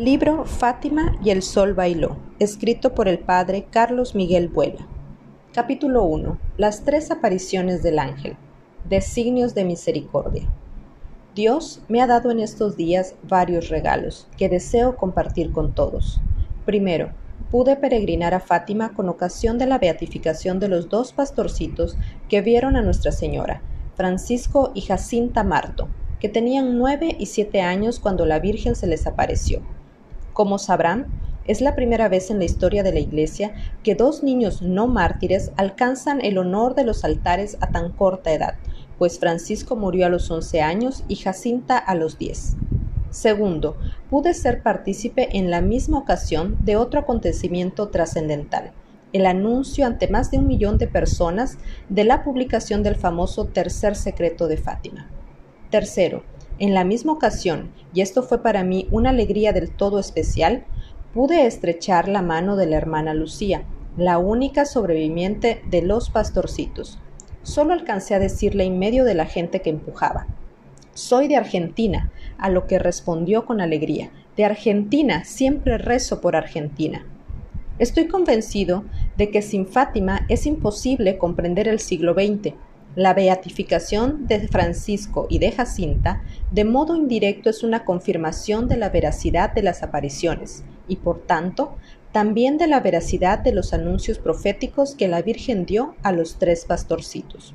Libro Fátima y el Sol Bailó, escrito por el padre Carlos Miguel Vuela. Capítulo 1. Las tres apariciones del ángel. Designios de misericordia. Dios me ha dado en estos días varios regalos que deseo compartir con todos. Primero, pude peregrinar a Fátima con ocasión de la beatificación de los dos pastorcitos que vieron a Nuestra Señora, Francisco y Jacinta Marto, que tenían nueve y siete años cuando la Virgen se les apareció. Como sabrán, es la primera vez en la historia de la Iglesia que dos niños no mártires alcanzan el honor de los altares a tan corta edad, pues Francisco murió a los 11 años y Jacinta a los 10. Segundo, pude ser partícipe en la misma ocasión de otro acontecimiento trascendental, el anuncio ante más de un millón de personas de la publicación del famoso Tercer Secreto de Fátima. Tercero, en la misma ocasión, y esto fue para mí una alegría del todo especial, pude estrechar la mano de la hermana Lucía, la única sobreviviente de los pastorcitos. Solo alcancé a decirle en medio de la gente que empujaba. Soy de Argentina, a lo que respondió con alegría. De Argentina, siempre rezo por Argentina. Estoy convencido de que sin Fátima es imposible comprender el siglo XX la beatificación de Francisco y de Jacinta, de modo indirecto, es una confirmación de la veracidad de las apariciones y, por tanto, también de la veracidad de los anuncios proféticos que la Virgen dio a los tres pastorcitos.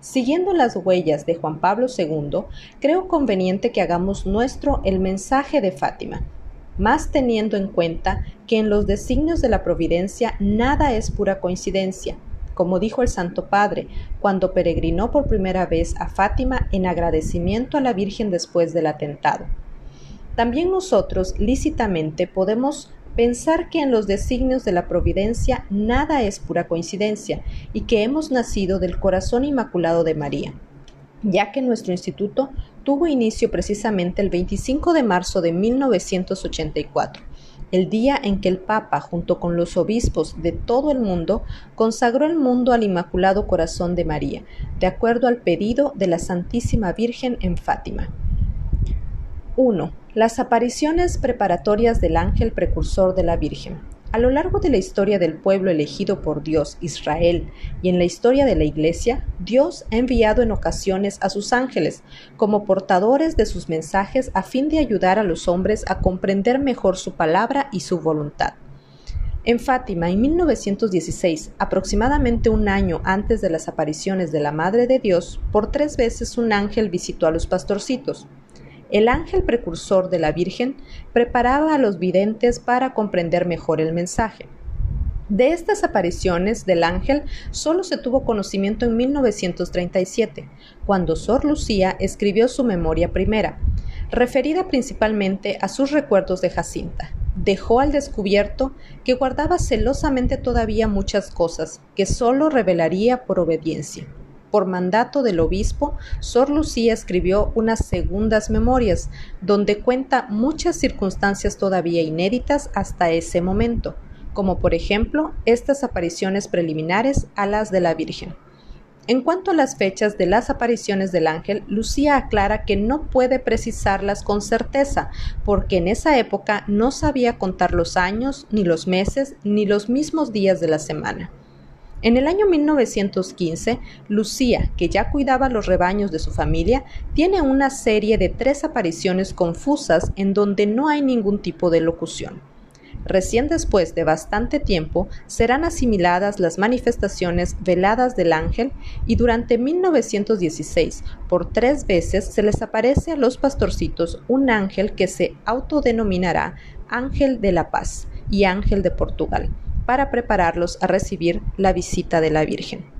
Siguiendo las huellas de Juan Pablo II, creo conveniente que hagamos nuestro el mensaje de Fátima, más teniendo en cuenta que en los designios de la providencia nada es pura coincidencia, como dijo el Santo Padre cuando peregrinó por primera vez a Fátima en agradecimiento a la Virgen después del atentado. También nosotros lícitamente podemos pensar que en los designios de la providencia nada es pura coincidencia y que hemos nacido del corazón inmaculado de María, ya que nuestro instituto tuvo inicio precisamente el 25 de marzo de 1984 el día en que el Papa, junto con los obispos de todo el mundo, consagró el mundo al Inmaculado Corazón de María, de acuerdo al pedido de la Santísima Virgen en Fátima. 1. Las apariciones preparatorias del ángel precursor de la Virgen. A lo largo de la historia del pueblo elegido por Dios, Israel, y en la historia de la Iglesia, Dios ha enviado en ocasiones a sus ángeles como portadores de sus mensajes a fin de ayudar a los hombres a comprender mejor su palabra y su voluntad. En Fátima, en 1916, aproximadamente un año antes de las apariciones de la Madre de Dios, por tres veces un ángel visitó a los pastorcitos el ángel precursor de la Virgen preparaba a los videntes para comprender mejor el mensaje. De estas apariciones del ángel solo se tuvo conocimiento en 1937, cuando Sor Lucía escribió su memoria primera, referida principalmente a sus recuerdos de Jacinta. Dejó al descubierto que guardaba celosamente todavía muchas cosas que sólo revelaría por obediencia por mandato del obispo, Sor Lucía escribió unas segundas memorias, donde cuenta muchas circunstancias todavía inéditas hasta ese momento, como por ejemplo estas apariciones preliminares a las de la Virgen. En cuanto a las fechas de las apariciones del ángel, Lucía aclara que no puede precisarlas con certeza, porque en esa época no sabía contar los años, ni los meses, ni los mismos días de la semana. En el año 1915, Lucía, que ya cuidaba los rebaños de su familia, tiene una serie de tres apariciones confusas en donde no hay ningún tipo de locución. Recién después de bastante tiempo serán asimiladas las manifestaciones veladas del ángel y durante 1916 por tres veces se les aparece a los pastorcitos un ángel que se autodenominará Ángel de la Paz y Ángel de Portugal para prepararlos a recibir la visita de la Virgen.